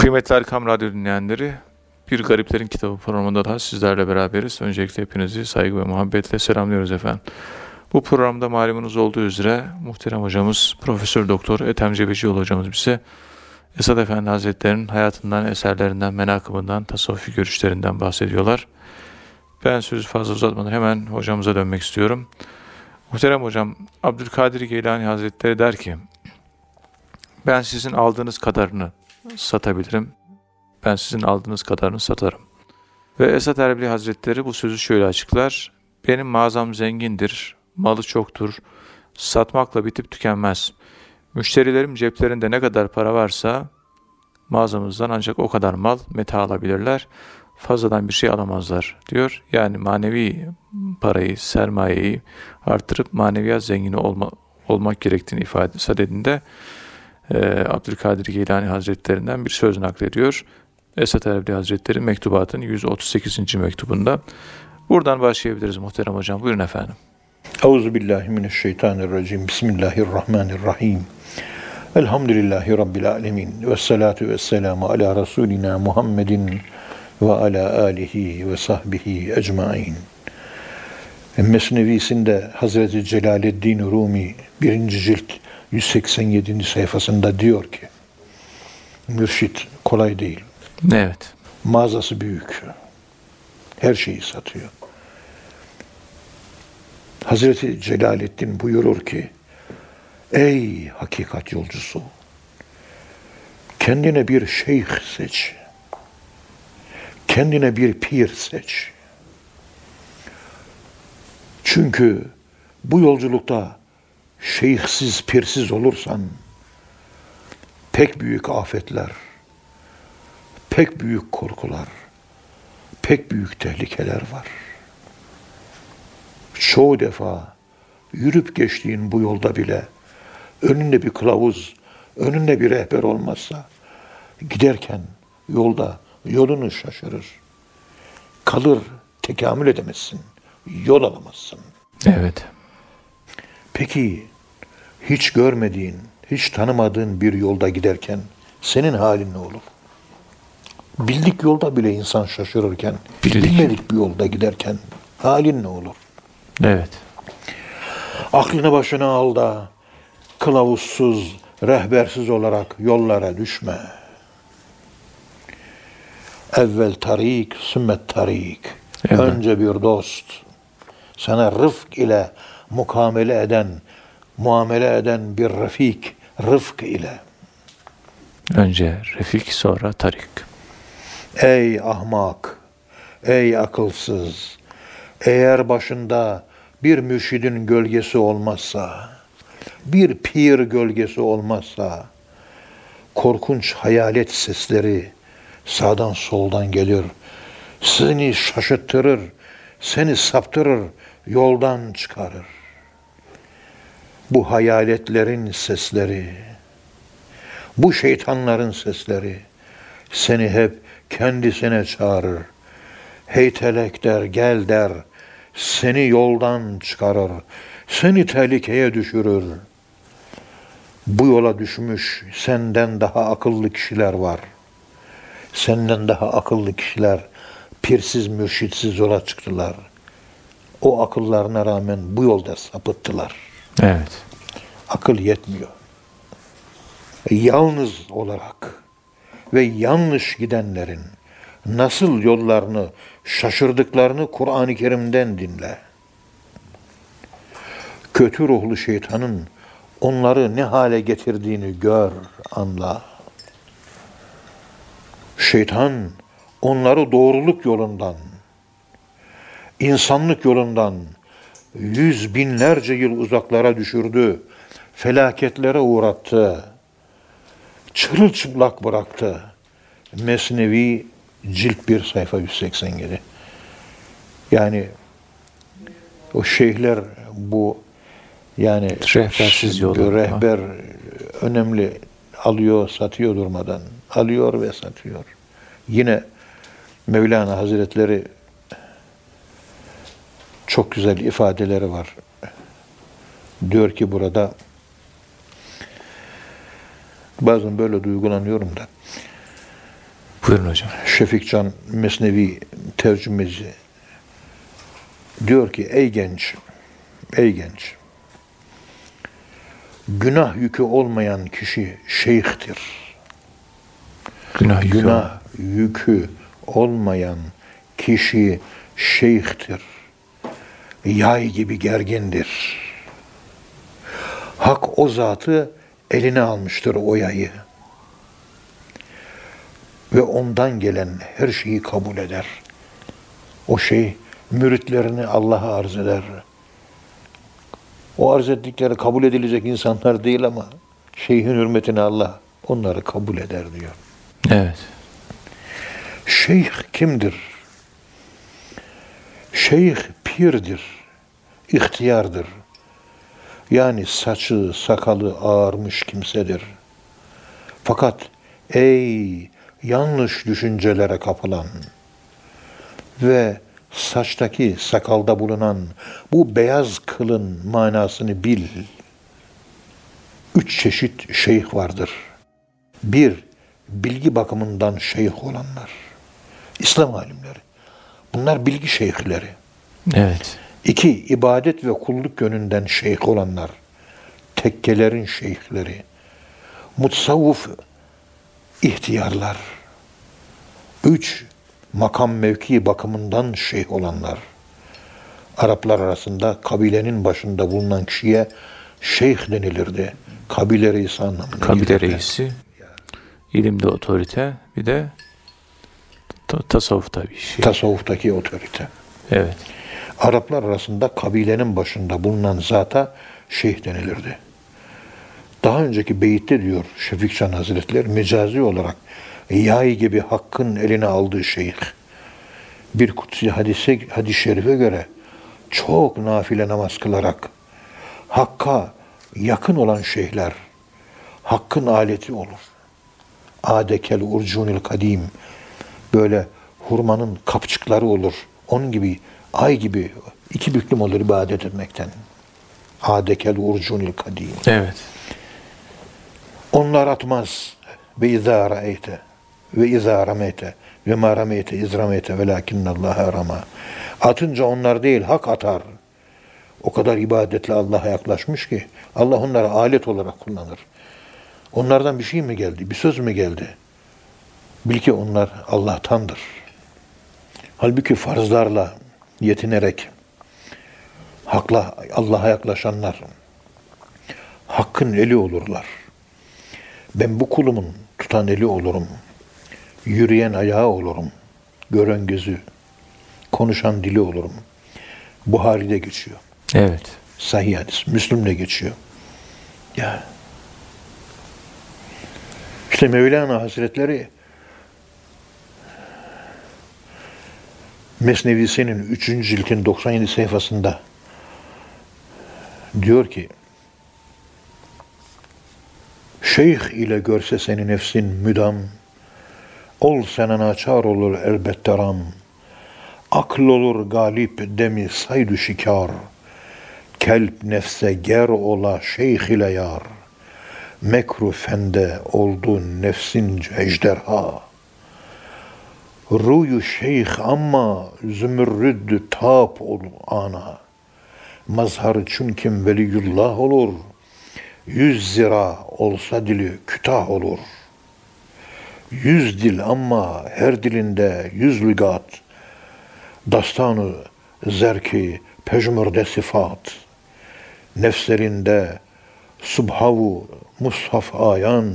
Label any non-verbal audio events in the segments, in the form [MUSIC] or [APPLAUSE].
Kıymetli Erkam Radyo dinleyenleri, Bir Gariplerin Kitabı programında da sizlerle beraberiz. Öncelikle hepinizi saygı ve muhabbetle selamlıyoruz efendim. Bu programda malumunuz olduğu üzere muhterem hocamız Profesör Doktor Ethem Cebecioğlu hocamız bize Esad Efendi Hazretleri'nin hayatından, eserlerinden, menakıbından, tasavvufi görüşlerinden bahsediyorlar. Ben sözü fazla uzatmadan hemen hocamıza dönmek istiyorum. Muhterem hocam, Abdülkadir Geylani Hazretleri der ki, ben sizin aldığınız kadarını satabilirim. Ben sizin aldığınız kadarını satarım. Ve Esat Erbil Hazretleri bu sözü şöyle açıklar. Benim mağazam zengindir, malı çoktur, satmakla bitip tükenmez. Müşterilerim ceplerinde ne kadar para varsa mağazamızdan ancak o kadar mal, meta alabilirler. Fazladan bir şey alamazlar diyor. Yani manevi parayı, sermayeyi artırıp maneviyat zengini olma, olmak gerektiğini ifade sadedinde e, Abdülkadir Geylani Hazretlerinden bir söz naklediyor. Esat Erbil Hazretleri mektubatın 138. mektubunda. Buradan başlayabiliriz muhterem hocam. Buyurun efendim. Euzubillahimineşşeytanirracim. Bismillahirrahmanirrahim. Elhamdülillahi Rabbil alemin. Ve salatu ve selamu ala Resulina Muhammedin ve ala alihi ve sahbihi ecmain. Mesnevisinde Hazreti Celaleddin Rumi birinci cilt 187. sayfasında diyor ki mürşit kolay değil. Evet. Mağazası büyük. Her şeyi satıyor. Hazreti Celaleddin buyurur ki Ey hakikat yolcusu kendine bir şeyh seç. Kendine bir pir seç. Çünkü bu yolculukta şeyhsiz, pirsiz olursan pek büyük afetler, pek büyük korkular, pek büyük tehlikeler var. Çoğu defa yürüp geçtiğin bu yolda bile önünde bir kılavuz, önünde bir rehber olmazsa giderken yolda yolunu şaşırır. Kalır, tekamül edemezsin. Yol alamazsın. Evet. Peki hiç görmediğin, hiç tanımadığın bir yolda giderken senin halin ne olur? Bildik yolda bile insan şaşırırken, Bildik. bilmedik bir yolda giderken halin ne olur? Evet. Aklını başına al da kılavuzsuz, rehbersiz olarak yollara düşme. Evvel tarik, sümmet tarik. Evet. Önce bir dost. Sana rıfk ile mukamele eden, muamele eden bir refik, rıfk ile. Önce Refik sonra Tarik. Ey ahmak, ey akılsız, eğer başında bir mürşidin gölgesi olmazsa, bir pir gölgesi olmazsa, korkunç hayalet sesleri sağdan soldan gelir. Seni şaşırtırır, seni saptırır, yoldan çıkarır. Bu hayaletlerin sesleri, bu şeytanların sesleri seni hep kendisine çağırır. Heytelek der, gel der, seni yoldan çıkarır, seni tehlikeye düşürür. Bu yola düşmüş senden daha akıllı kişiler var. Senden daha akıllı kişiler pirsiz mürşitsiz yola çıktılar. O akıllarına rağmen bu yolda sapıttılar. Evet. Akıl yetmiyor. Yalnız olarak ve yanlış gidenlerin nasıl yollarını şaşırdıklarını Kur'an-ı Kerim'den dinle. Kötü ruhlu şeytanın onları ne hale getirdiğini gör, anla. Şeytan onları doğruluk yolundan, insanlık yolundan yüz binlerce yıl uzaklara düşürdü, felaketlere uğrattı, çırılçıplak bıraktı. Mesnevi cilt 1 sayfa 187. Yani o şeyhler bu yani Rehbersiz yolu. Rehber önemli alıyor, satıyor durmadan. Alıyor ve satıyor. Yine Mevlana Hazretleri çok güzel ifadeleri var. Diyor ki burada bazen böyle duygulanıyorum da Buyurun hocam. Şefikcan Mesnevi tercümeci diyor ki ey genç, ey genç, günah yükü olmayan kişi şeyhtir. Günah yükü. Günah yükü olmayan kişi şeyhtir. Yay gibi gergindir. Hak o zatı eline almıştır o yayı. Ve ondan gelen her şeyi kabul eder. O şey müritlerini Allah'a arz eder. O arz ettikleri kabul edilecek insanlar değil ama şeyhin hürmetine Allah onları kabul eder diyor. Evet. Şeyh kimdir? Şeyh pirdir, ihtiyardır. Yani saçı, sakalı ağarmış kimsedir. Fakat ey yanlış düşüncelere kapılan ve saçtaki sakalda bulunan bu beyaz kılın manasını bil. Üç çeşit şeyh vardır. Bir, bilgi bakımından şeyh olanlar. İslam alimleri. Bunlar bilgi şeyhleri. Evet. İki, ibadet ve kulluk yönünden şeyh olanlar. Tekkelerin şeyhleri. Mutsavvuf ihtiyarlar. Üç, makam mevki bakımından şeyh olanlar. Araplar arasında kabilenin başında bulunan kişiye şeyh denilirdi. Kabile reisi anlamına Kabile gelirdi. reisi. ilimde otorite. Bir de ta- tasavvufta bir şey. Tasavvuftaki otorite. Evet. Araplar arasında kabilenin başında bulunan zata şeyh denilirdi. Daha önceki beyitte diyor Şefikcan Hazretleri mecazi olarak yay gibi hakkın eline aldığı şeyh. Bir kutsi hadise, hadis-i şerife göre çok nafile namaz kılarak hakka yakın olan şeyhler hakkın aleti olur. Adekel urcunil kadim böyle hurmanın kapçıkları olur. Onun gibi ay gibi iki büklüm olur ibadet etmekten. Adekel urcunil kadim. Evet. Onlar atmaz. Ve izâ ra'eyte ve izâ rameyte ve mâ rameyte iz rameyte velâkinnallâhe rama. Atınca onlar değil hak atar. O kadar ibadetle Allah'a yaklaşmış ki Allah onları alet olarak kullanır. Onlardan bir şey mi geldi? Bir söz mü geldi? Bil ki onlar Allah'tandır. Halbuki farzlarla yetinerek hakla Allah'a yaklaşanlar hakkın eli olurlar. Ben bu kulumun tutan eli olurum. Yürüyen ayağı olurum. Gören gözü, konuşan dili olurum. Buhari'de geçiyor. Evet. Sahih hadis. Müslüm'de geçiyor. Ya. İşte Mevlana Hazretleri Mesnevisi'nin 3. ciltin 97 sayfasında diyor ki Şeyh ile görse seni nefsin müdam Ol senen açar olur elbette ram. Akl olur galip demi saydu şikar. Kelp nefse ger ola şeyh ile yar. Mekru fende oldu nefsin ejderha Ruyu şeyh ama zümürrüddü tap ol ana Mazhar çünkü veliyullah olur Yüz zira olsa dili kütah olur. Yüz dil ama her dilinde yüz lügat. Dastanı zerki pejmürde sıfat. Nefslerinde subhavu mushaf ayan.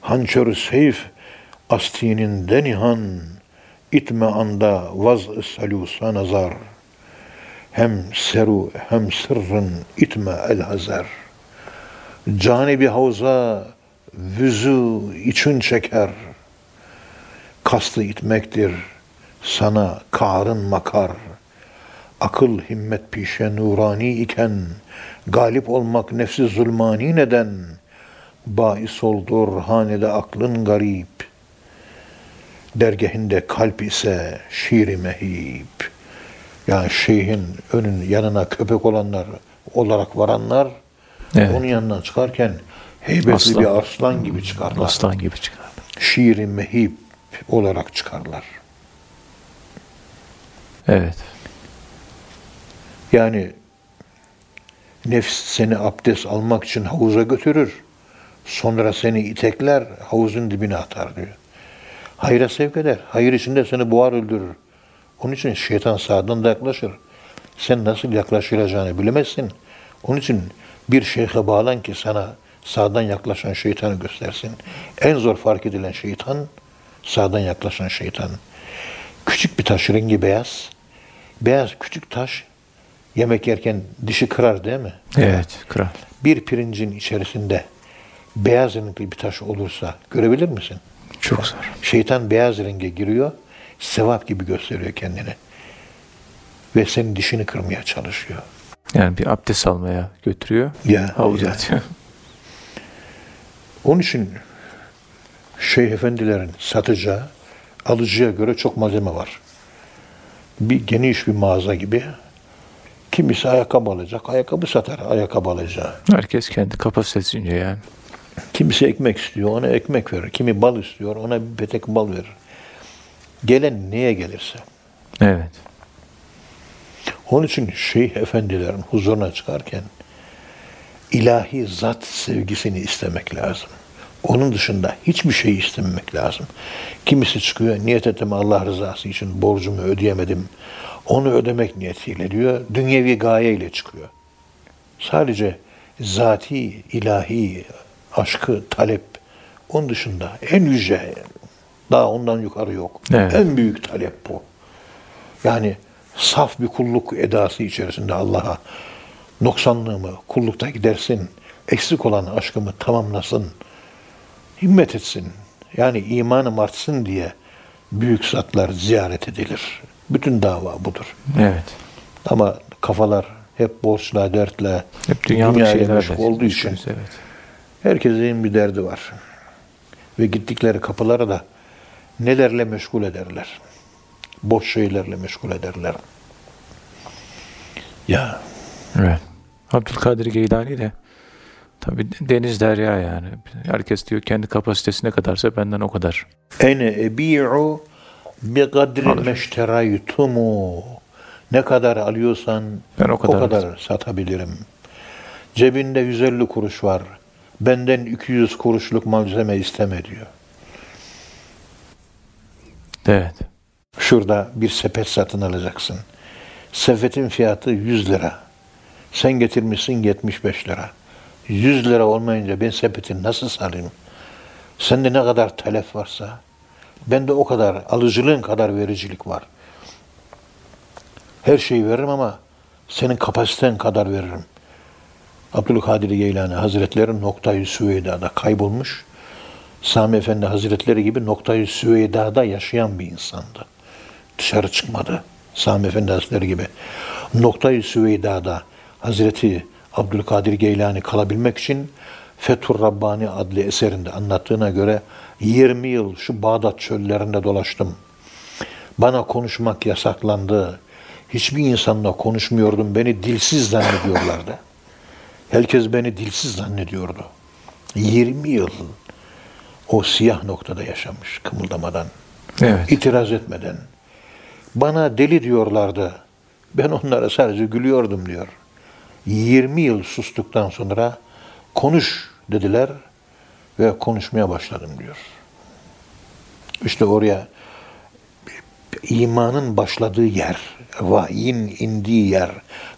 Hançer seyf astinin nihan. İtme anda vaz salusa nazar. Hem seru hem sırrın itme el hazar. Canibi havza vüzu için çeker. Kastı itmektir sana karın makar. Akıl himmet pişe nurani iken galip olmak nefsi zulmani neden? Bais oldur hanede aklın garip. Dergahinde kalp ise şiiri mehip. Yani şeyhin önün yanına köpek olanlar olarak varanlar Evet. onun yanından çıkarken heybetli Aslan. bir arslan gibi çıkarlar. Aslan gibi çıkar. Şiiri mehip olarak çıkarlar. Evet. Yani nefs seni abdest almak için havuza götürür. Sonra seni itekler, havuzun dibine atar diyor. Hayra sevk eder. Hayır içinde seni boğar öldürür. Onun için şeytan sağdan da yaklaşır. Sen nasıl yaklaşılacağını bilemezsin. Onun için bir şeyhe bağlan ki sana sağdan yaklaşan şeytanı göstersin. En zor fark edilen şeytan, sağdan yaklaşan şeytan. Küçük bir taş rengi beyaz. Beyaz küçük taş yemek yerken dişi kırar değil mi? Evet. Kral. Bir pirincin içerisinde beyaz renkli bir taş olursa görebilir misin? Çok zor. Şeytan beyaz renge giriyor, sevap gibi gösteriyor kendini. Ve senin dişini kırmaya çalışıyor. Yani bir abdest almaya götürüyor. Ya, Havuza ya. atıyor. Onun için şeyh efendilerin satacağı, alıcıya göre çok malzeme var. Bir geniş bir mağaza gibi. Kimisi ayakkabı alacak, ayakkabı satar ayakkabı alacağı. Herkes kendi kapasitesince yani. Kimisi ekmek istiyor, ona ekmek verir. Kimi bal istiyor, ona bir petek bal verir. Gelen neye gelirse. Evet. Onun için şeyh efendilerin huzuruna çıkarken ilahi zat sevgisini istemek lazım. Onun dışında hiçbir şey istememek lazım. Kimisi çıkıyor, niyet ettim Allah rızası için borcumu ödeyemedim. Onu ödemek niyetiyle diyor, dünyevi gayeyle çıkıyor. Sadece zati, ilahi, aşkı, talep, onun dışında en yüce, daha ondan yukarı yok. Evet. En büyük talep bu. Yani saf bir kulluk edası içerisinde Allah'a noksanlığımı kullukta gidersin, eksik olan aşkımı tamamlasın, himmet etsin. Yani imanım artsın diye büyük zatlar ziyaret edilir. Bütün dava budur. Evet. Ama kafalar hep borçla, dertle, Hep dünyalık şeylerle meşgul olduğu için Evet. Herkesin bir derdi var. Ve gittikleri kapılara da nelerle meşgul ederler. Boş şeylerle meşgul ederler. Ya Evet. Abdülkadir Geylani de tabi deniz derya yani. Herkes diyor kendi kapasitesine kadarsa benden o kadar. ene ebi'u bi kadri meşteraytumu ne kadar alıyorsan Ben o kadar o kadar satabilirim. Cebinde 150 kuruş var. Benden 200 kuruşluk malzeme isteme diyor. Evet. Şurada bir sepet satın alacaksın. Sepetin fiyatı 100 lira. Sen getirmişsin 75 lira. 100 lira olmayınca ben sepeti nasıl salayım? Sende ne kadar telef varsa bende o kadar alıcılığın kadar vericilik var. Her şeyi veririm ama senin kapasiten kadar veririm. Abdülkadir Geylani Hazretleri noktayı Süveyda'da kaybolmuş. Sami Efendi Hazretleri gibi noktayı Süveyda'da yaşayan bir insandı. Dışarı çıkmadı. Sami Efendi Hazretleri gibi. Noktayı Süveyda'da Hazreti Abdülkadir Geylani kalabilmek için Fethur Rabbani adlı eserinde anlattığına göre 20 yıl şu Bağdat çöllerinde dolaştım. Bana konuşmak yasaklandı. Hiçbir insanla konuşmuyordum. Beni dilsiz zannediyorlardı. Herkes beni dilsiz zannediyordu. 20 yıl o siyah noktada yaşamış kımıldamadan, Evet. itiraz etmeden. Bana deli diyorlardı. Ben onlara sadece gülüyordum diyor. 20 yıl sustuktan sonra konuş dediler ve konuşmaya başladım diyor. İşte oraya imanın başladığı yer, vahiyin indiği yer,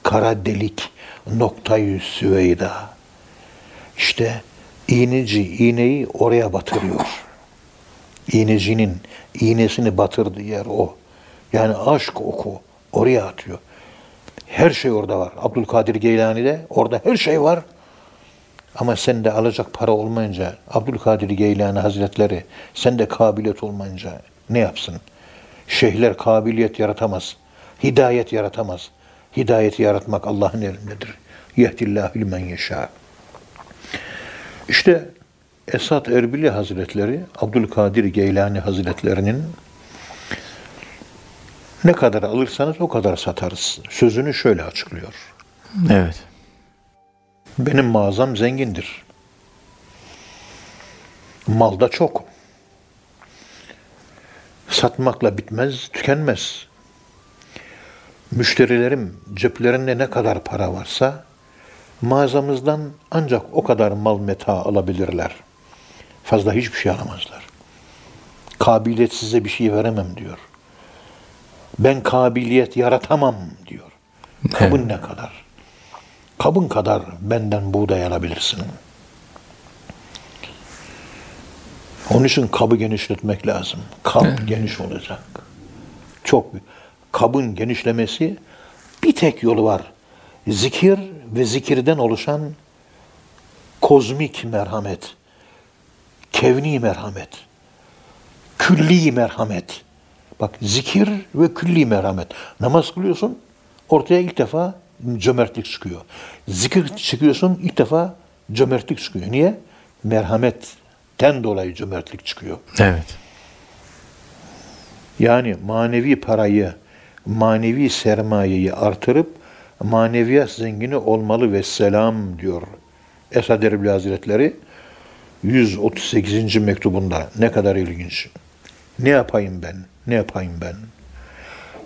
kara delik, noktayı süveyda. İşte iğneci iğneyi oraya batırıyor. İğnecinin iğnesini batırdığı yer o. Yani aşk oku oraya atıyor. Her şey orada var. Abdülkadir Geylani'de orada her şey var. Ama sende alacak para olmayınca Abdülkadir Geylani Hazretleri sende kabiliyet olmayınca ne yapsın? Şeyhler kabiliyet yaratamaz. Hidayet yaratamaz. Hidayeti yaratmak Allah'ın elindedir. Yehdillâhü men yeşâ. İşte Esat Erbili Hazretleri, Abdülkadir Geylani Hazretlerinin ne kadar alırsanız o kadar satarız. Sözünü şöyle açıklıyor. Evet. Benim mağazam zengindir. Mal da çok. satmakla bitmez, tükenmez. Müşterilerim ceplerinde ne kadar para varsa mağazamızdan ancak o kadar mal meta alabilirler. Fazla hiçbir şey alamazlar. Kabiliyet size bir şey veremem diyor. Ben kabiliyet yaratamam diyor. Kabın ne kadar? Kabın kadar benden buğday alabilirsin. Onun için kabı genişletmek lazım. Kab geniş olacak. Çok büyük. Kabın genişlemesi bir tek yolu var. Zikir ve zikirden oluşan kozmik merhamet, kevni merhamet, külli merhamet. Bak zikir ve külli merhamet. Namaz kılıyorsun, ortaya ilk defa cömertlik çıkıyor. Zikir çıkıyorsun, ilk defa cömertlik çıkıyor. Niye? Merhametten dolayı cömertlik çıkıyor. Evet. Yani manevi parayı, manevi sermayeyi artırıp maneviyat zengini olmalı ve selam diyor Esad Erbil Hazretleri 138. mektubunda. Ne kadar ilginç. Ne yapayım ben? Ne yapayım ben?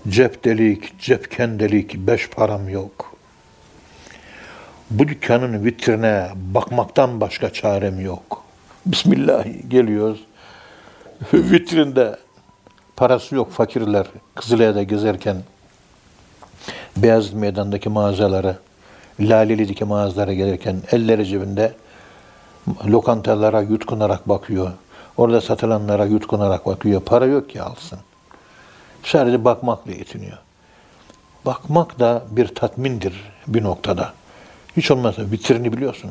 Cep delik, cepken delik, beş param yok. Bu dükkanın vitrine bakmaktan başka çarem yok. Bismillah geliyoruz. [LAUGHS] Vitrinde parası yok fakirler Kızılay'da gezerken Beyazıt Meydan'daki mağazalara, Laleli'deki mağazalara gelirken elleri cebinde lokantalara yutkunarak bakıyor. Orada satılanlara yutkunarak bakıyor. Para yok ki alsın. Sadece bakmakla yetiniyor. Bakmak da bir tatmindir bir noktada. Hiç olmazsa vitrini biliyorsun.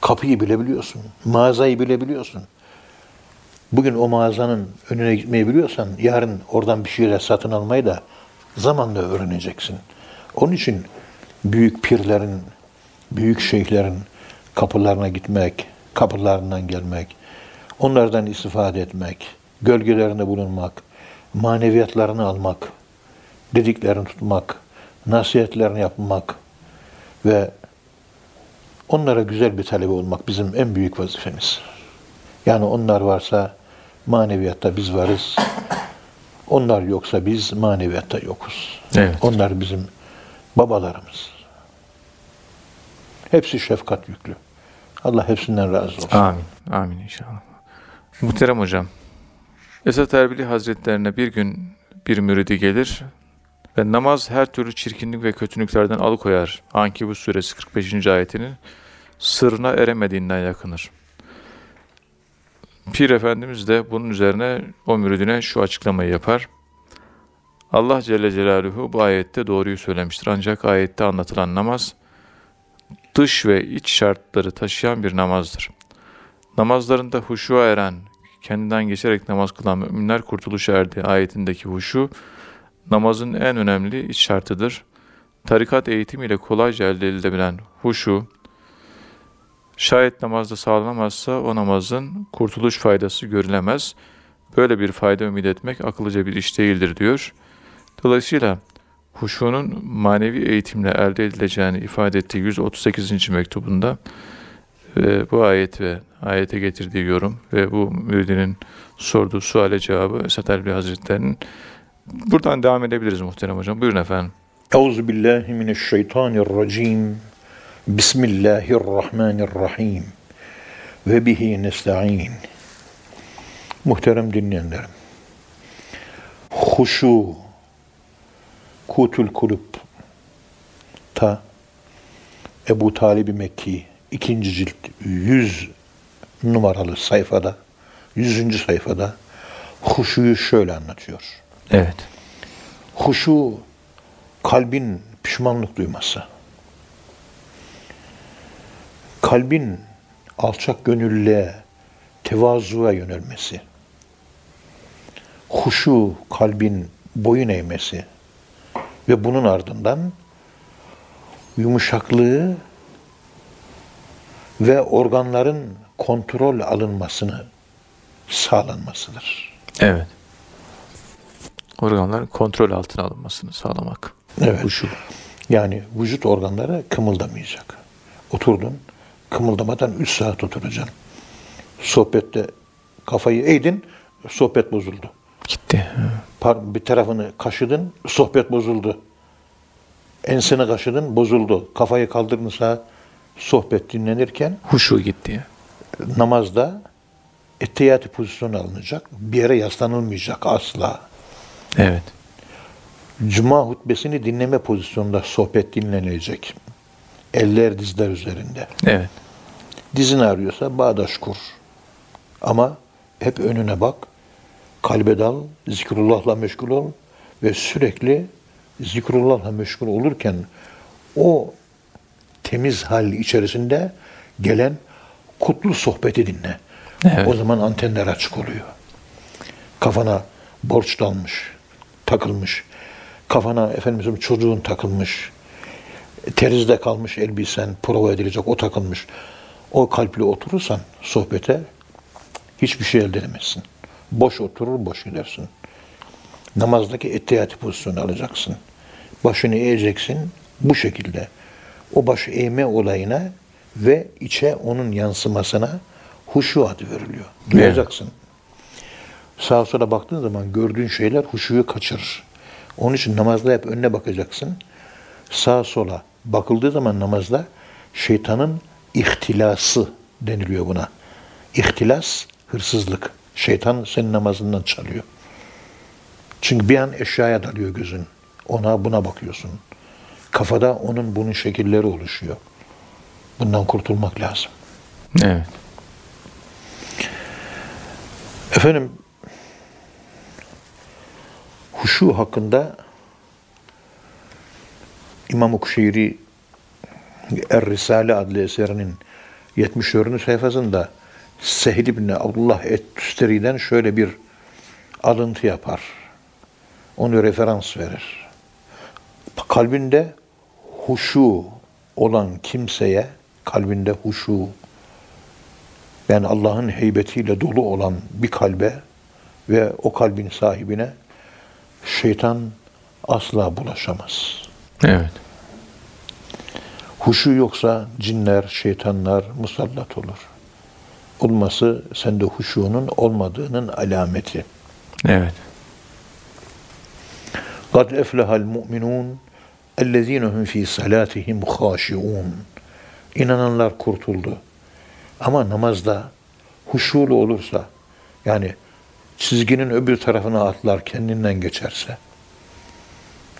Kapıyı bilebiliyorsun. Mağazayı bilebiliyorsun. Bugün o mağazanın önüne gitmeyi biliyorsan yarın oradan bir şeyler satın almayı da zamanla öğreneceksin. Onun için büyük pirlerin, büyük şeyhlerin kapılarına gitmek, kapılarından gelmek, onlardan istifade etmek, gölgelerinde bulunmak, maneviyatlarını almak, dediklerini tutmak, nasihatlerini yapmak ve onlara güzel bir talebe olmak bizim en büyük vazifemiz. Yani onlar varsa maneviyatta biz varız. Onlar yoksa biz maneviyatta yokuz. Evet. Onlar bizim babalarımız. Hepsi şefkat yüklü. Allah hepsinden razı olsun. Amin. Amin inşallah. Muhterem hocam. Esat Erbili Hazretlerine bir gün bir müridi gelir ve namaz her türlü çirkinlik ve kötülüklerden alıkoyar. Ankebut suresi 45. ayetinin sırrına eremediğinden yakınır. Pir Efendimiz de bunun üzerine o müridine şu açıklamayı yapar. Allah Celle Celaluhu bu ayette doğruyu söylemiştir. Ancak ayette anlatılan namaz dış ve iç şartları taşıyan bir namazdır. Namazlarında huşuğa eren, kendinden geçerek namaz kılan müminler kurtuluşa erdi. Ayetindeki huşu, namazın en önemli iç şartıdır. Tarikat eğitimiyle kolayca elde edilebilen huşu, şayet namazda sağlanamazsa o namazın kurtuluş faydası görülemez. Böyle bir fayda ümit etmek akıllıca bir iş değildir diyor. Dolayısıyla huşunun manevi eğitimle elde edileceğini ifade ettiği 138. mektubunda ve bu ayet ve ayete getirdiği yorum ve bu müridinin sorduğu suale cevabı Esat Erbil Hazretleri'nin buradan devam edebiliriz muhterem hocam. Buyurun efendim. Euzu billahi mineşşeytanirracim. Bismillahirrahmanirrahim. Ve bihi nesta'in. Muhterem dinleyenlerim. Huşu Kutül Kulüp ta Ebu Talib-i Mekki ikinci cilt 100 numaralı sayfada 100. sayfada huşuyu şöyle anlatıyor. Evet. Huşu kalbin pişmanlık duyması. Kalbin alçak gönüllüğe, tevazuya yönelmesi. Huşu kalbin boyun eğmesi ve bunun ardından yumuşaklığı ve organların kontrol alınmasını sağlanmasıdır. Evet. Organların kontrol altına alınmasını sağlamak. Evet. Bu şu. Yani vücut organları kımıldamayacak. Oturdun, kımıldamadan 3 saat oturacaksın. Sohbette kafayı eğdin, sohbet bozuldu. Gitti. Par- bir tarafını kaşıdın, sohbet bozuldu. Ensini kaşıdın, bozuldu. Kafayı kaldırdın sağa, sohbet dinlenirken Huşu gitti. namazda ettehiyatı pozisyonu alınacak. Bir yere yaslanılmayacak asla. Evet. Cuma hutbesini dinleme pozisyonunda sohbet dinlenilecek. Eller dizler üzerinde. Evet. Dizin ağrıyorsa bağdaş kur. Ama hep önüne bak. Kalbe dal, zikrullahla meşgul ol ve sürekli zikrullahla meşgul olurken o temiz hal içerisinde gelen kutlu sohbeti dinle. Evet. O zaman antenler açık oluyor. Kafana borç dalmış, takılmış. Kafana efendimizin çocuğun takılmış. Terizde kalmış elbisen prova edilecek o takılmış. O kalple oturursan sohbete hiçbir şey elde edemezsin. Boş oturur, boş gidersin. Namazdaki ettehiyatı pozisyonu alacaksın. Başını eğeceksin bu şekilde. O baş eğme olayına ve içe onun yansımasına huşu adı veriliyor. Duyacaksın. Sağa sola baktığın zaman gördüğün şeyler huşuyu kaçırır. Onun için namazda hep önüne bakacaksın. Sağa sola bakıldığı zaman namazda şeytanın ihtilası deniliyor buna. İhtilas, hırsızlık. Şeytan senin namazından çalıyor. Çünkü bir an eşyaya dalıyor gözün. Ona buna bakıyorsun. Kafada onun bunun şekilleri oluşuyor. Bundan kurtulmak lazım. Evet. Efendim huşu hakkında İmam-ı Kuşeyri Er-Risale adlı eserinin 74. sayfasında Sehil ibn Abdullah et-Tüsteri'den şöyle bir alıntı yapar. Onu referans verir. Kalbinde huşu olan kimseye, kalbinde huşu, yani Allah'ın heybetiyle dolu olan bir kalbe ve o kalbin sahibine şeytan asla bulaşamaz. Evet. Huşu yoksa cinler, şeytanlar musallat olur. Olması sende huşunun olmadığının alameti. Evet. قَدْ اَفْلَهَا الْمُؤْمِنُونَ اَلَّذ۪ينَ هُمْ ف۪ي صَلَاتِهِمْ خَاشِعُونَ İnananlar kurtuldu. Ama namazda huşulu olursa, yani çizginin öbür tarafına atlar kendinden geçerse,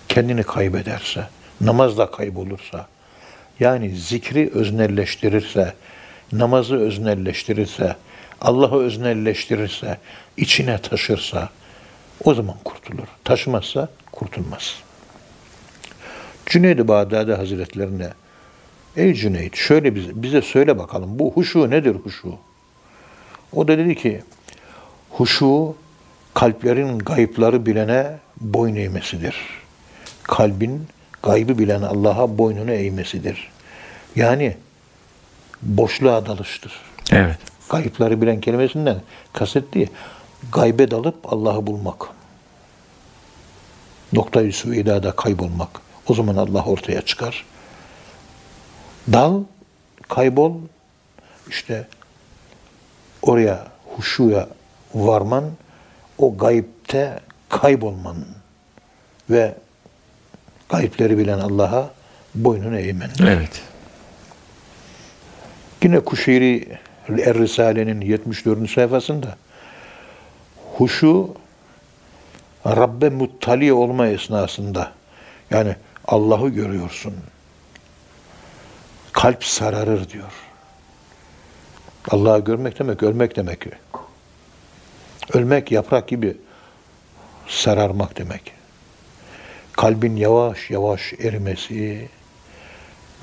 kendini kaybederse, namazda kaybolursa, yani zikri öznelleştirirse, namazı öznelleştirirse, Allah'ı öznelleştirirse, içine taşırsa, o zaman kurtulur. Taşımazsa kurtulmaz. Cüneyd-i Bağdadi Hazretlerine Ey Cüneyt şöyle bize, bize söyle bakalım bu huşu nedir huşu? O da dedi ki huşu kalplerin gayıpları bilene boyun eğmesidir. Kalbin gaybı bilen Allah'a boynunu eğmesidir. Yani boşluğa dalıştır. Evet. Gayıpları bilen kelimesinden kastettiği gaybe dalıp Allah'ı bulmak. Noktayı süidada kaybolmak. O zaman Allah ortaya çıkar. Dal, kaybol, işte oraya huşuya varman, o gayipte kaybolman ve gayipleri bilen Allah'a boynunu eğmen. Evet. Yine Kuşeyri Er-Risale'nin 74. sayfasında huşu Rabbe muttali olma esnasında yani Allah'ı görüyorsun. Kalp sararır diyor. Allah'ı görmek demek ölmek demek. Ölmek yaprak gibi sararmak demek. Kalbin yavaş yavaş erimesi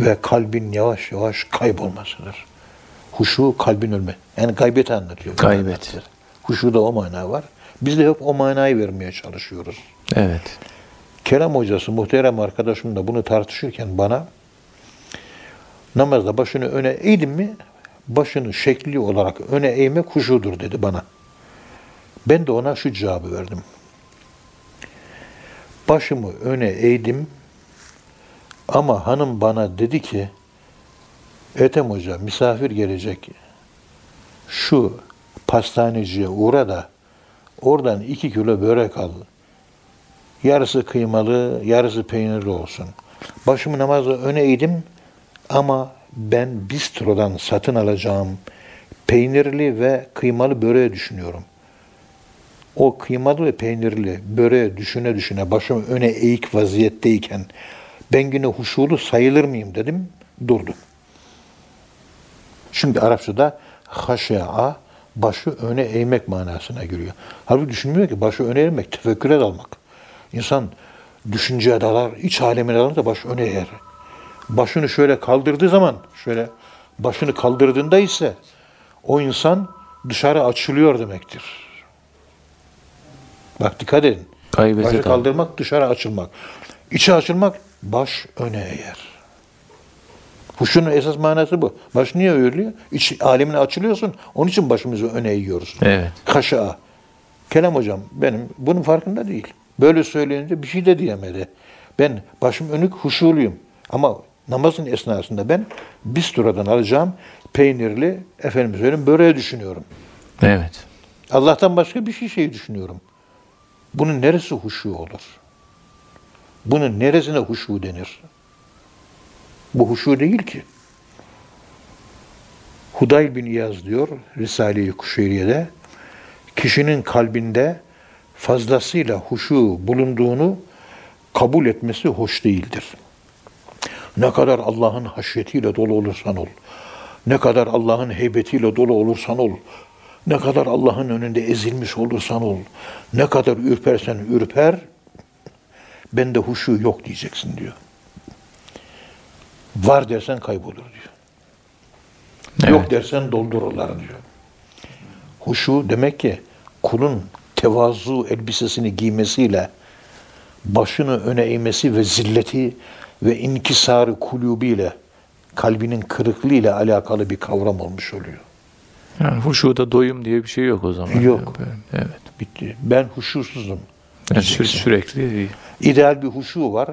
ve kalbin yavaş yavaş kaybolmasıdır. Huşu kalbin ölme. Yani gaybeti anlatıyor. Gaybet. Huşuda o mana var. Biz de hep o manayı vermeye çalışıyoruz. Evet. Kerem hocası muhterem arkadaşım da bunu tartışırken bana namazda başını öne eğdin mi başını şekli olarak öne eğmek huşudur dedi bana. Ben de ona şu cevabı verdim. Başımı öne eğdim ama hanım bana dedi ki Ethem Hoca misafir gelecek. Şu pastaneciye uğra da Oradan iki kilo börek al. Yarısı kıymalı, yarısı peynirli olsun. Başımı namaza öne eğdim ama ben bistrodan satın alacağım peynirli ve kıymalı böreği düşünüyorum. O kıymalı ve peynirli böreği düşüne düşüne başım öne eğik vaziyetteyken ben yine huşulu sayılır mıyım dedim, durdum. Çünkü Arapçada haşa başı öne eğmek manasına geliyor. Halbuki düşünmüyor ki başı öne eğmek, tefekküre dalmak. İnsan düşünceye dalar, iç alemine dalar da baş öne eğer. Başını şöyle kaldırdığı zaman, şöyle başını kaldırdığında ise o insan dışarı açılıyor demektir. Bak dikkat edin. Gaybete Başı kaldırmak, dışarı açılmak. İçe açılmak, baş öne eğer. Huşunun esas manası bu. Baş niye eğiliyor? İç alemine açılıyorsun. Onun için başımızı öne eğiyoruz. Evet. Kaşa. Kelam hocam benim bunun farkında değil. Böyle söyleyince bir şey de diyemedi. Ben başım önük huşuluyum. Ama namazın esnasında ben bistrodan alacağım peynirli efendim söyleyeyim böreği düşünüyorum. Evet. Allah'tan başka bir şey şey düşünüyorum. Bunun neresi huşu olur? Bunun neresine huşu denir? Bu huşu değil ki. Hudayl bin İyaz diyor Risale-i Kuşeyriye'de kişinin kalbinde fazlasıyla huşu bulunduğunu kabul etmesi hoş değildir. Ne kadar Allah'ın haşyetiyle dolu olursan ol, ne kadar Allah'ın heybetiyle dolu olursan ol, ne kadar Allah'ın önünde ezilmiş olursan ol, ne kadar ürpersen ürper, bende huşu yok diyeceksin diyor. Var dersen kaybolur diyor. Evet. Yok dersen doldururlar diyor. Huşu demek ki kulun tevazu elbisesini giymesiyle başını öne eğmesi ve zilleti ve inkisarı kulubiyle kalbinin kırıklığıyla alakalı bir kavram olmuş oluyor. Yani huşuda doyum diye bir şey yok o zaman. Yok. Evet. Bitti. Ben huşusuzum. Yani sü- sürekli İdeal bir huşu var.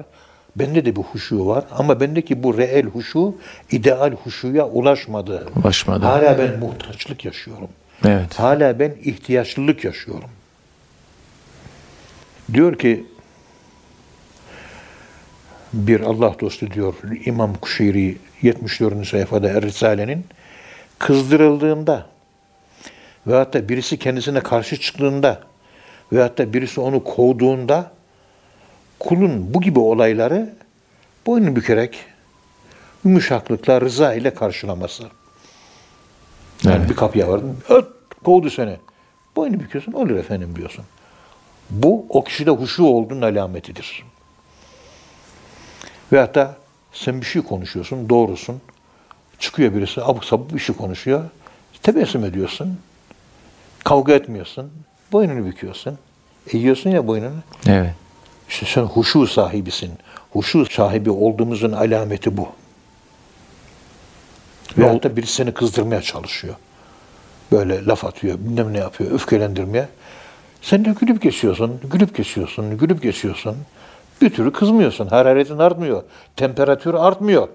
Bende de bir huşu var. Ama bendeki bu reel huşu ideal huşuya ulaşmadı. ulaşmadı. Hala ben muhtaçlık yaşıyorum. Evet. Hala ben ihtiyaçlılık yaşıyorum. Diyor ki bir Allah dostu diyor İmam Kuşeyri 74. sayfada Er Risale'nin kızdırıldığında ve hatta birisi kendisine karşı çıktığında ve hatta birisi onu kovduğunda kulun bu gibi olayları boynu bükerek yumuşaklıkla rıza ile karşılaması. Yani Evet. bir kapıya vardın, öt, kovdu seni. Boynu büküyorsun, olur efendim diyorsun. Bu o kişide huşu olduğunun alametidir. Ve hatta sen bir şey konuşuyorsun, doğrusun. Çıkıyor birisi, abuk sabuk bir şey konuşuyor. Tebessüm ediyorsun. Kavga etmiyorsun. Boynunu büküyorsun. Eğiyorsun ya boynunu. Evet. İşte sen huşu sahibisin. Huşu sahibi olduğumuzun alameti bu. Ve Ve o- hatta birisi seni kızdırmaya çalışıyor. Böyle laf atıyor, bilmem ne yapıyor, öfkelendirmeye. Sen de gülüp geçiyorsun, gülüp geçiyorsun, gülüp geçiyorsun. Bir türlü kızmıyorsun, hararetin artmıyor, temperatür artmıyor.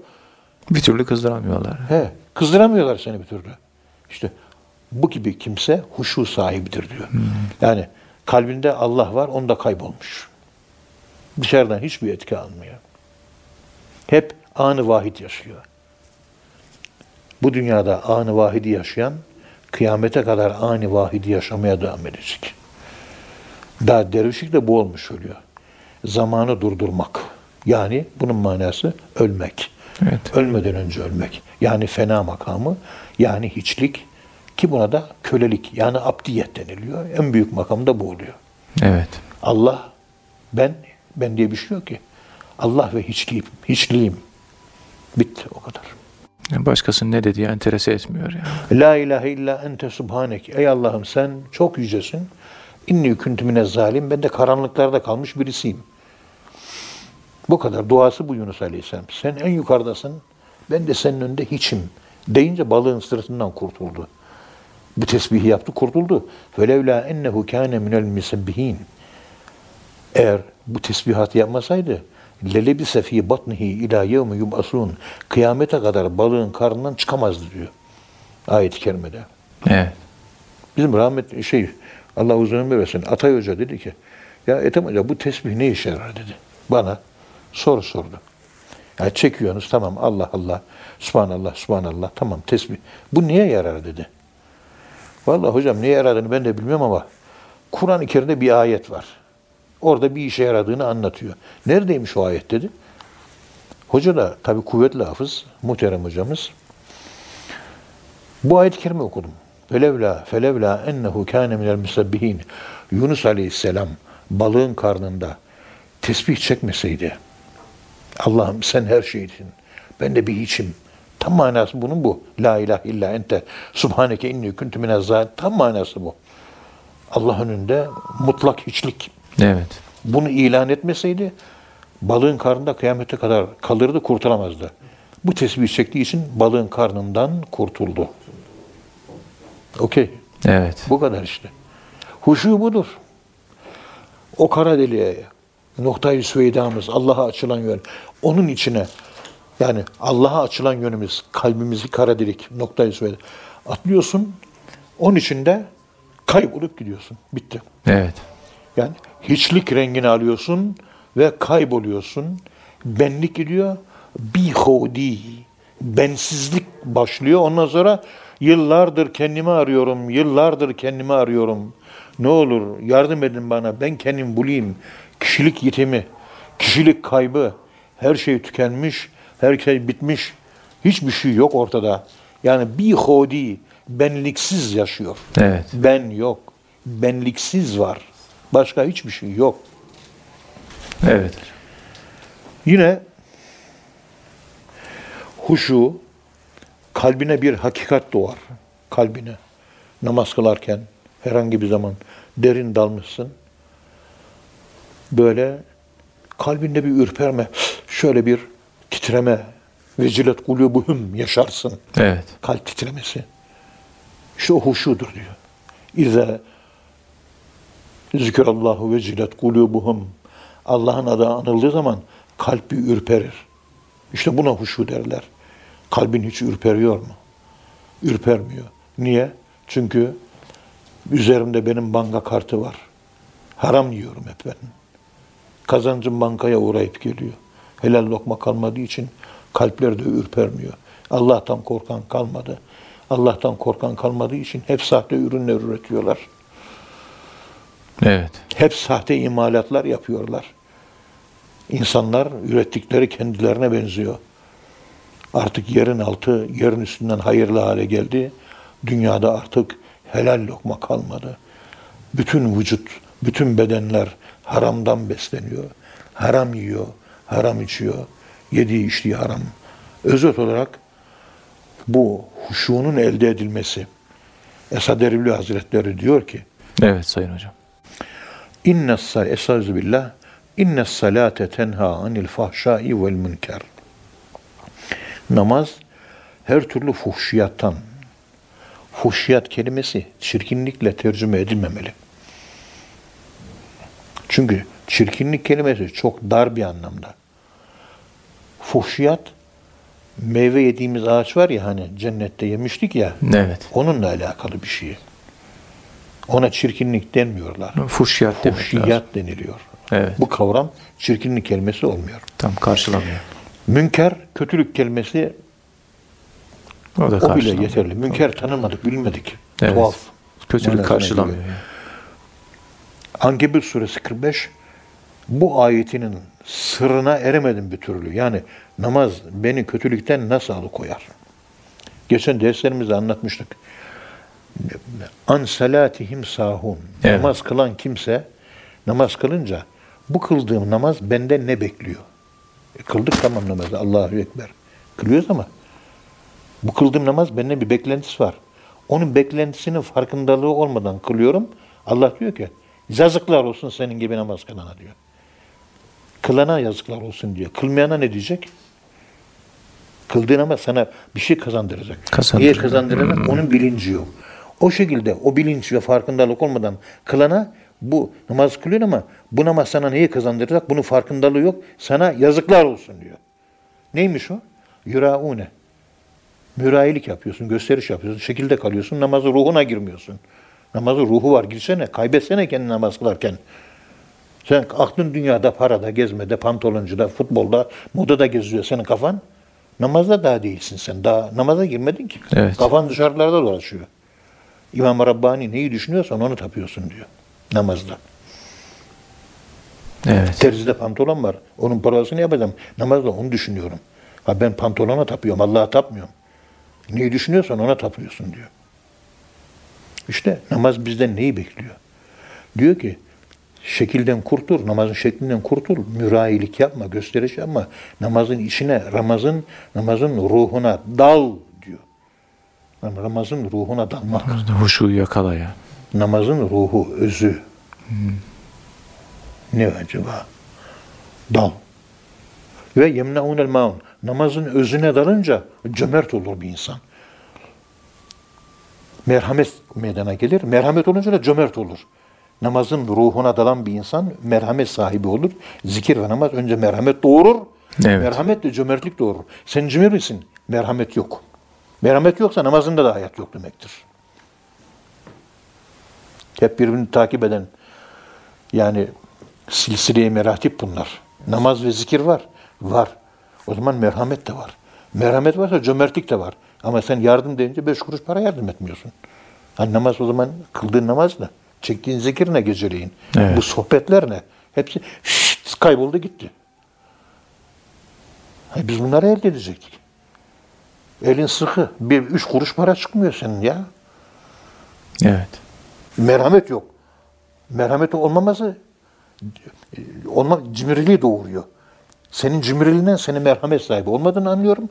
Bir türlü kızdıramıyorlar. He, kızdıramıyorlar seni bir türlü. İşte bu gibi kimse huşu sahibidir diyor. Yani kalbinde Allah var, onda kaybolmuş. Dışarıdan hiçbir etki almıyor. Hep anı vahid yaşıyor. Bu dünyada anı vahidi yaşayan, kıyamete kadar anı vahidi yaşamaya devam edecek. Daha dervişlik de bu olmuş oluyor. Zamanı durdurmak. Yani bunun manası ölmek. Evet. Ölmeden önce ölmek. Yani fena makamı, yani hiçlik ki buna da kölelik yani abdiyet deniliyor. En büyük makam da bu oluyor. Evet. Allah, ben, ben diye bir şey yok ki. Allah ve hiçliğim, hiçliğim. Bitti o kadar. Yani başkasının ne dediği enterese etmiyor yani. La ilahe illa ente subhanek. Ey Allah'ım sen çok yücesin. İnni kuntu mine zalim. Ben de karanlıklarda kalmış birisiyim. Bu kadar. Duası bu Yunus Aleyhisselam. Sen en yukarıdasın. Ben de senin önünde hiçim. Deyince balığın sırtından kurtuldu. Bu tesbihi yaptı, kurtuldu. Velevla ennehu kâne minel misebbihin. Eğer bu tesbihatı yapmasaydı lelebise fî batnihi ilâ yevmi yub'asûn. Kıyamete kadar balığın karnından çıkamazdı diyor. Ayet-i kerimede. Evet. Bizim rahmet şey Allah uzun ömür versin. Atay Hoca dedi ki, ya Ethem Hoca bu tesbih ne işe yarar dedi. Bana soru sordu. Ya çekiyorsunuz tamam Allah Allah, Subhanallah, Subhanallah tamam tesbih. Bu niye yarar dedi. Vallahi hocam niye yaradığını ben de bilmiyorum ama Kur'an-ı Kerim'de bir ayet var. Orada bir işe yaradığını anlatıyor. Neredeymiş o ayet dedi. Hoca da tabi kuvvetli hafız, muhterem hocamız. Bu ayet-i kerime okudum. Felevla, felevla ennehu kâne minel musabbihin. Yunus aleyhisselam balığın karnında tesbih çekmeseydi. Allah'ım sen her şeysin. Ben de bir hiçim. Tam manası bunun bu. La ilahe illa ente subhaneke inni kuntu minez Tam manası bu. Allah önünde mutlak hiçlik. Evet. Bunu ilan etmeseydi balığın karnında kıyamete kadar kalırdı, kurtulamazdı. Bu tesbih çektiği için balığın karnından kurtuldu. Okey. Evet. Bu kadar işte. Huşu budur. O kara deliğe, noktayı süveydamız, Allah'a açılan yön, onun içine yani Allah'a açılan yönümüz, kalbimizi kara delik, noktayı süveyda atlıyorsun, onun içinde kaybolup gidiyorsun. Bitti. Evet. Yani hiçlik rengini alıyorsun ve kayboluyorsun. Benlik gidiyor. Bihodi. Bensizlik başlıyor. Ondan sonra yıllardır kendimi arıyorum. Yıllardır kendimi arıyorum. Ne olur yardım edin bana. Ben kendim bulayım. Kişilik yitimi, kişilik kaybı, her şey tükenmiş, her şey bitmiş. Hiçbir şey yok ortada. Yani bir hodi, benliksiz yaşıyor. Evet. Ben yok. Benliksiz var. Başka hiçbir şey yok. Evet. Yine huşu kalbine bir hakikat doğar. Kalbine. Namaz kılarken herhangi bir zaman derin dalmışsın. Böyle kalbinde bir ürperme, şöyle bir titreme, vecilet kulubuhum yaşarsın. Evet. Kalp titremesi. O huşudur diyor. İza zikrallahu vecilet kulubuhum Allah'ın adı anıldığı zaman kalp bir ürperir. İşte buna huşu derler. Kalbin hiç ürperiyor mu? Ürpermiyor. Niye? Çünkü üzerimde benim banka kartı var. Haram yiyorum hep ben. Kazancım bankaya uğrayıp geliyor. Helal lokma kalmadığı için kalpler de ürpermiyor. Allah'tan korkan kalmadı. Allah'tan korkan kalmadığı için hep sahte ürünler üretiyorlar. Evet. Hep sahte imalatlar yapıyorlar. İnsanlar ürettikleri kendilerine benziyor. Artık yerin altı, yerin üstünden hayırlı hale geldi. Dünyada artık helal lokma kalmadı. Bütün vücut, bütün bedenler haramdan besleniyor. Haram yiyor, haram içiyor. Yediği içtiği haram. Özet olarak bu huşunun elde edilmesi. Esad Erbil Hazretleri diyor ki Evet Sayın Hocam. İnne sal Estaizu billah İnne salate tenha anil fahşai vel münker. Namaz her türlü fuhşiyattan. Fuhşiyat kelimesi çirkinlikle tercüme edilmemeli. Çünkü çirkinlik kelimesi çok dar bir anlamda. Fuhşiyat meyve yediğimiz ağaç var ya hani cennette yemiştik ya. Evet. Onunla alakalı bir şey. Ona çirkinlik denmiyorlar. Fuhşiyat. Fuhşiyat deniliyor. Evet. Bu kavram çirkinlik kelimesi olmuyor. Tam karşılamıyor. Münker, kötülük kelimesi O da o bile yeterli. Münker tanımadık, bilmedik. Evet. Tuhaf. Kötülük karşılamıyor. Ankebut suresi 45 bu ayetinin sırrına eremedim bir türlü. Yani namaz beni kötülükten nasıl alıkoyar? Geçen derslerimizde anlatmıştık. An salatihim sahun. Evet. Namaz kılan kimse namaz kılınca bu kıldığım namaz benden ne bekliyor? E, kıldık tamam namazı. Allahu Ekber. Kılıyoruz ama bu kıldığım namaz benden bir beklentisi var. Onun beklentisinin farkındalığı olmadan kılıyorum. Allah diyor ki yazıklar olsun senin gibi namaz kılana diyor. Kılana yazıklar olsun diyor. Kılmayana ne diyecek? Kıldığın ama sana bir şey kazandıracak. Kazandıracak. Niye kazandıracak? Onun bilinci yok. O şekilde o bilinç ve farkındalık olmadan kılana bu namaz kılıyor ama bu namaz sana neyi kazandıracak? Bunun farkındalığı yok. Sana yazıklar olsun diyor. Neymiş o? Yuraune. Mürayilik yapıyorsun, gösteriş yapıyorsun, şekilde kalıyorsun, namazı ruhuna girmiyorsun. Namazın ruhu var. Girsene, kaybetsene kendini namaz kılarken. Sen aklın dünyada, parada, gezmede, pantoloncuda, futbolda, modada geziyor senin kafan. Namazda daha değilsin sen. Daha namaza girmedin ki. Evet. Kafan dışarılarda dolaşıyor. İmam Rabbani neyi düşünüyorsan onu tapıyorsun diyor. Namazda. Evet. Terzide pantolon var. Onun parasını yapacağım. Namazda onu düşünüyorum. Ha ben pantolona tapıyorum. Allah'a tapmıyorum. Neyi düşünüyorsan ona tapıyorsun diyor. İşte namaz bizden neyi bekliyor? Diyor ki şekilden kurtul, namazın şeklinden kurtul, mürayilik yapma, gösteriş yapma. Namazın içine, Ramazın, namazın ruhuna dal. Namazın ruhuna dalmak. Huşuyu yakala ya. Namazın ruhu, özü. Ne acaba? Dal. Ve yemneunel maun. Namazın özüne dalınca cömert olur bir insan. Merhamet meydana gelir. Merhamet olunca da cömert olur. Namazın ruhuna dalan bir insan merhamet sahibi olur. Zikir ve namaz önce merhamet doğurur. Evet. Merhamet de cömertlik doğurur. Sen cimrisin. Merhamet yok. Merhamet yoksa namazında da hayat yok demektir. Hep birbirini takip eden yani silsile-i meratip bunlar. Namaz ve zikir var. Var. O zaman merhamet de var. Merhamet varsa cömertlik de var. Ama sen yardım deyince beş kuruş para yardım etmiyorsun. Hani namaz o zaman kıldığın namaz ne? Çektiğin zikir ne geceleyin? Evet. Bu sohbetler ne? Hepsi şşt, kayboldu gitti. Ha, biz bunları elde edecektik. Elin sıkı. Bir üç kuruş para çıkmıyor senin ya. Evet. Merhamet yok. Merhamet olmaması olma, cimriliği doğuruyor. Senin cimriliğinden senin merhamet sahibi olmadığını anlıyorum.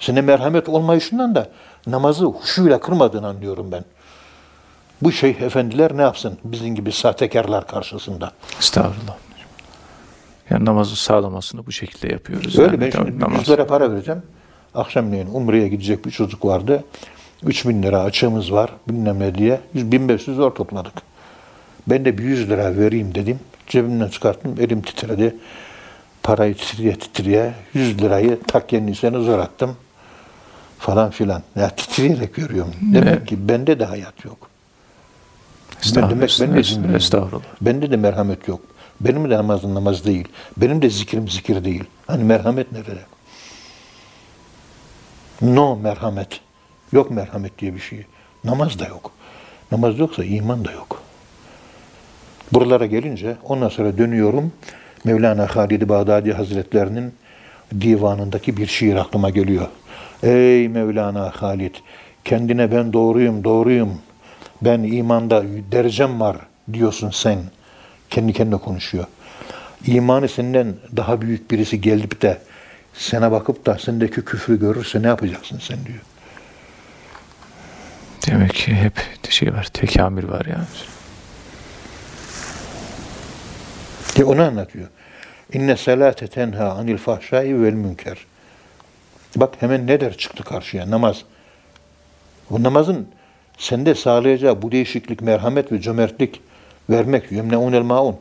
Senin merhamet olmayışından da namazı huşuyla kırmadığını anlıyorum ben. Bu şeyh efendiler ne yapsın bizim gibi sahtekarlar karşısında? Estağfurullah. Yani namazı sağlamasını bu şekilde yapıyoruz. Öyle yani. ben şimdi namaz. para vereceğim. Akşamleyin Umre'ye gidecek bir çocuk vardı. 3000 lira açığımız var bilmem ne diye. 100, 1500 zor topladık. Ben de bir 100 lira vereyim dedim. Cebimden çıkarttım. Elim titredi. Parayı titriye titriye 100 lirayı takkenin içine zor attım. Falan filan. Ya titreyerek görüyorum. Demek Evet. ki bende de hayat yok. Estağfurullah. demek ben de. Estağfurullah. Bende de merhamet yok. Benim de namazım namaz değil. Benim de zikrim zikir değil. Hani merhamet nerede? No merhamet. Yok merhamet diye bir şey. Namaz da yok. Namaz yoksa iman da yok. Buralara gelince ondan sonra dönüyorum. Mevlana Halid-i Bağdadi Hazretlerinin divanındaki bir şiir aklıma geliyor. Ey Mevlana Halid, kendine ben doğruyum, doğruyum. Ben imanda derecem var diyorsun sen. Kendi kendine konuşuyor. İmanı senden daha büyük birisi gelip de sana bakıp da sendeki küfrü görürse ne yapacaksın sen diyor. Demek ki hep şey var, tekamül var yani. Ki onu anlatıyor. İnne salate tenha anil fahşai vel münker. Bak hemen ne der çıktı karşıya namaz. Bu namazın sende sağlayacağı bu değişiklik, merhamet ve cömertlik vermek, yemneunel maun.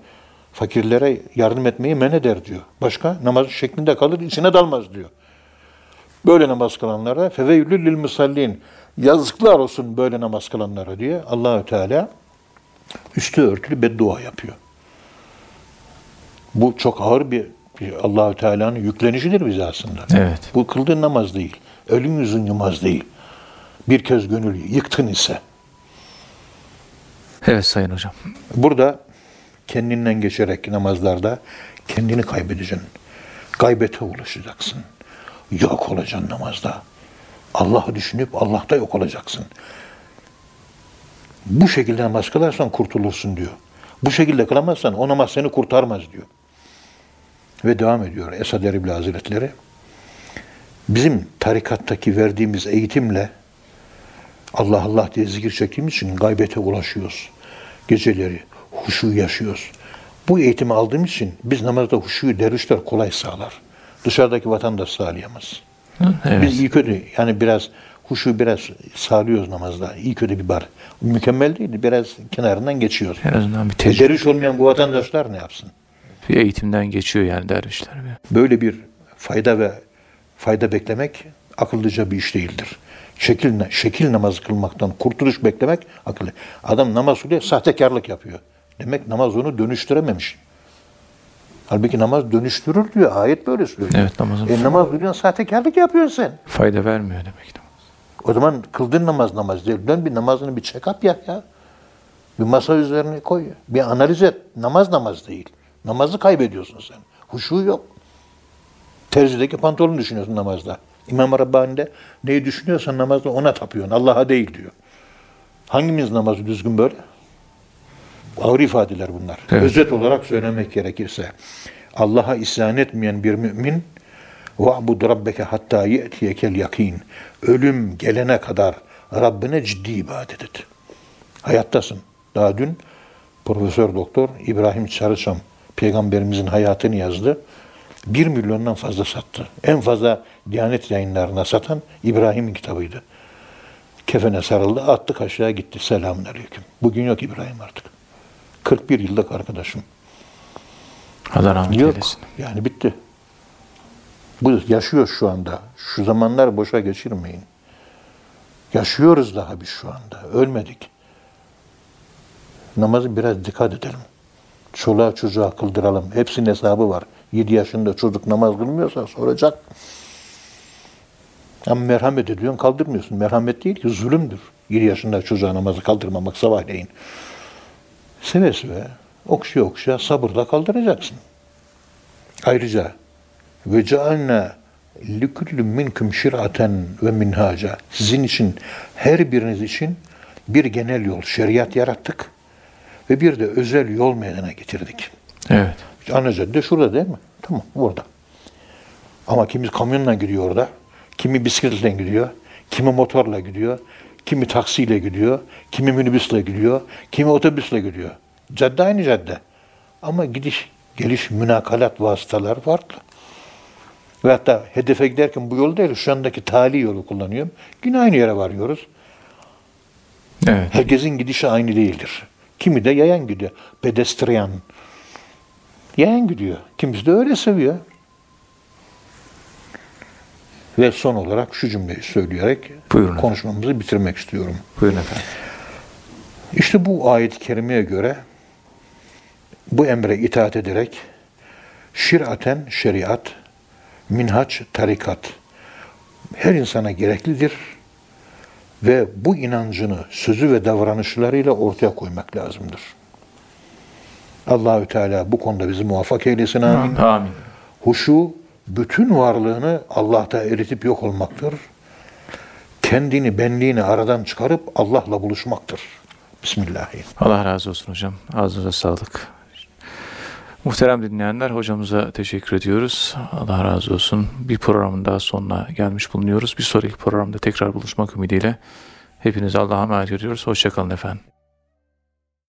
Fakirlere yardım etmeyi men eder diyor. Başka namaz şeklinde kalır, içine dalmaz diyor. Böyle namaz kılanlara feveylül lil musallin. Yazıklar olsun böyle namaz kılanlara diye Allahü Teala üstü örtülü beddua yapıyor. Bu çok ağır bir, bir Allahü Teala'nın yüklenişidir bize aslında. Evet. Bu kıldığın namaz değil. Ölüm yüzün yumaz değil. Bir kez gönül yıktın ise. Evet Sayın Hocam. Burada kendinden geçerek namazlarda kendini kaybedeceksin. Gaybete ulaşacaksın. Yok olacaksın namazda. Allah'ı düşünüp Allah'ta yok olacaksın. Bu şekilde namaz kılarsan kurtulursun diyor. Bu şekilde kılamazsan o namaz seni kurtarmaz diyor. Ve devam ediyor Esad Erbil Hazretleri. Bizim tarikattaki verdiğimiz eğitimle Allah Allah diye zikir çektiğimiz için gaybete ulaşıyoruz. Geceleri huşu yaşıyoruz. Bu eğitimi aldığımız için biz namazda huşuyu dervişler kolay sağlar. Dışarıdaki vatandaş sağlayamaz. Evet. Biz iyi kötü yani biraz huşu biraz sağlıyoruz namazda. İyi kötü bir bar. Mükemmel değil biraz kenarından geçiyoruz. En azından bir E, tecrübe, derviş olmayan bu vatandaşlar ne yapsın? bir eğitimden geçiyor yani dervişler. Böyle bir fayda ve fayda beklemek akıllıca bir iş değildir. Şekil, şekil namazı kılmaktan kurtuluş beklemek akıllı. Adam namaz kılıyor, sahtekarlık yapıyor. Demek namaz onu dönüştürememiş. Halbuki namaz dönüştürür diyor. Ayet böyle söylüyor. Evet, namazın E, namaz kılıyorsun, sahtekarlık yapıyorsun sen. Fayda vermiyor demek. O zaman kıldığın namaz namaz değil. Dön bir namazını bir check-up yap ya. Bir masa üzerine koy. Bir analiz et. Namaz namaz değil. Namazı kaybediyorsun sen. Huşu yok. Terzideki pantolonu düşünüyorsun namazda. İmam Rabbani'de neyi düşünüyorsan namazda ona tapıyorsun. Allah'a değil diyor. Hangimiz namazı düzgün böyle? Ağır ifadeler bunlar. Evet. Özet olarak söylemek gerekirse Allah'a isyan etmeyen bir mümin وَعْبُدْ رَبَّكَ hatta يَأْتِيَكَ yakin. Ölüm gelene kadar Rabbine ciddi ibadet et. Hayattasın. Daha dün Profesör Doktor İbrahim Sarıçam peygamberimizin hayatını yazdı. Bir milyondan fazla sattı. En fazla Diyanet yayınlarına satan İbrahim'in kitabıydı. Kefene sarıldı, attık aşağı gitti. Selamun aleyküm. Bugün yok İbrahim artık. 41 yıllık arkadaşım. Allah rahmet Yok. eylesin. Yani bitti. Bu yaşıyor şu anda. Şu zamanlar boşa geçirmeyin. Yaşıyoruz daha biz şu anda. Ölmedik. Namazı biraz dikkat edelim. Çoluğa çocuğa kıldıralım. Hepsinin hesabı var. 7 yaşında çocuk namaz kılmıyorsa soracak. Ama merhamet ediyorsun kaldırmıyorsun. Merhamet değil ki zulümdür. 7 yaşında çocuğa namazı kaldırmamak sabahleyin. Seve okşaya okşaya sabırla kaldıracaksın. Ayrıca ve cealna likulli minkum şir'aten ve minhaca. Sizin için her biriniz için bir genel yol, şeriat yarattık ve bir de özel yol meydana getirdik. Evet. Ana cadde şurada değil mi? Tamam, burada. Ama kimi kamyonla gidiyor orada, kimi bisikletle gidiyor, kimi motorla gidiyor, kimi taksiyle gidiyor, kimi minibüsle gidiyor, kimi otobüsle gidiyor. Cadde aynı cadde. Ama gidiş, geliş, münakalat vasıtalar farklı. Ve hatta hedefe giderken bu yol değil, şu andaki tali yolu kullanıyorum. Yine aynı yere varıyoruz. Evet. Herkesin gidişi aynı değildir. Kimi de yayan gidiyor. Pedestrian. Yayan gidiyor. Kimisi de öyle seviyor. Ve son olarak şu cümleyi söyleyerek Buyurun efendim. konuşmamızı bitirmek istiyorum. Buyurun efendim. İşte bu ayet-i kerimeye göre bu emre itaat ederek şiraten şeriat, minhaç tarikat her insana gereklidir ve bu inancını sözü ve davranışlarıyla ortaya koymak lazımdır. Allahü Teala bu konuda bizi muvaffak eylesin amin. Amin. Huşu bütün varlığını Allah'ta eritip yok olmaktır. Kendini, benliğini aradan çıkarıp Allah'la buluşmaktır. Bismillahirrahmanirrahim. Allah razı olsun hocam. Ağzınıza sağlık. Muhterem dinleyenler hocamıza teşekkür ediyoruz. Allah razı olsun. Bir programın daha sonuna gelmiş bulunuyoruz. Bir sonraki programda tekrar buluşmak ümidiyle hepinize Allah'a emanet ediyoruz. Hoşçakalın efendim.